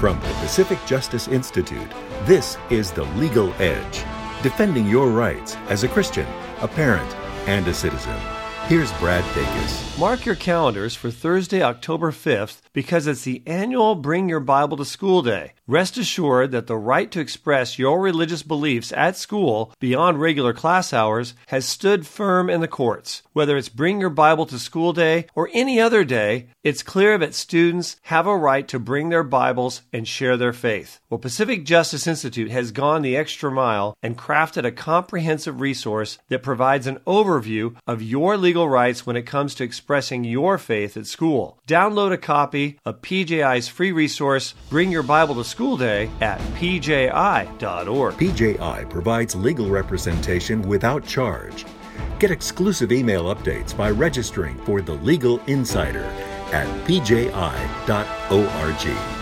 From the Pacific Justice Institute, this is The Legal Edge, defending your rights as a Christian, a parent, and a citizen. Here's Brad Dacus. Mark your calendars for Thursday, October 5th, because it's the annual Bring Your Bible to School Day. Rest assured that the right to express your religious beliefs at school beyond regular class hours has stood firm in the courts. Whether it's Bring Your Bible to School Day or any other day, it's clear that students have a right to bring their Bibles and share their faith. Well, Pacific Justice Institute has gone the extra mile and crafted a comprehensive resource that provides an overview of your legal rights when it comes to expressing your faith at school. Download a copy of PJI's free resource, Bring Your Bible to School Day, at pji.org. PJI provides legal representation without charge. Get exclusive email updates by registering for the Legal Insider at pji.org.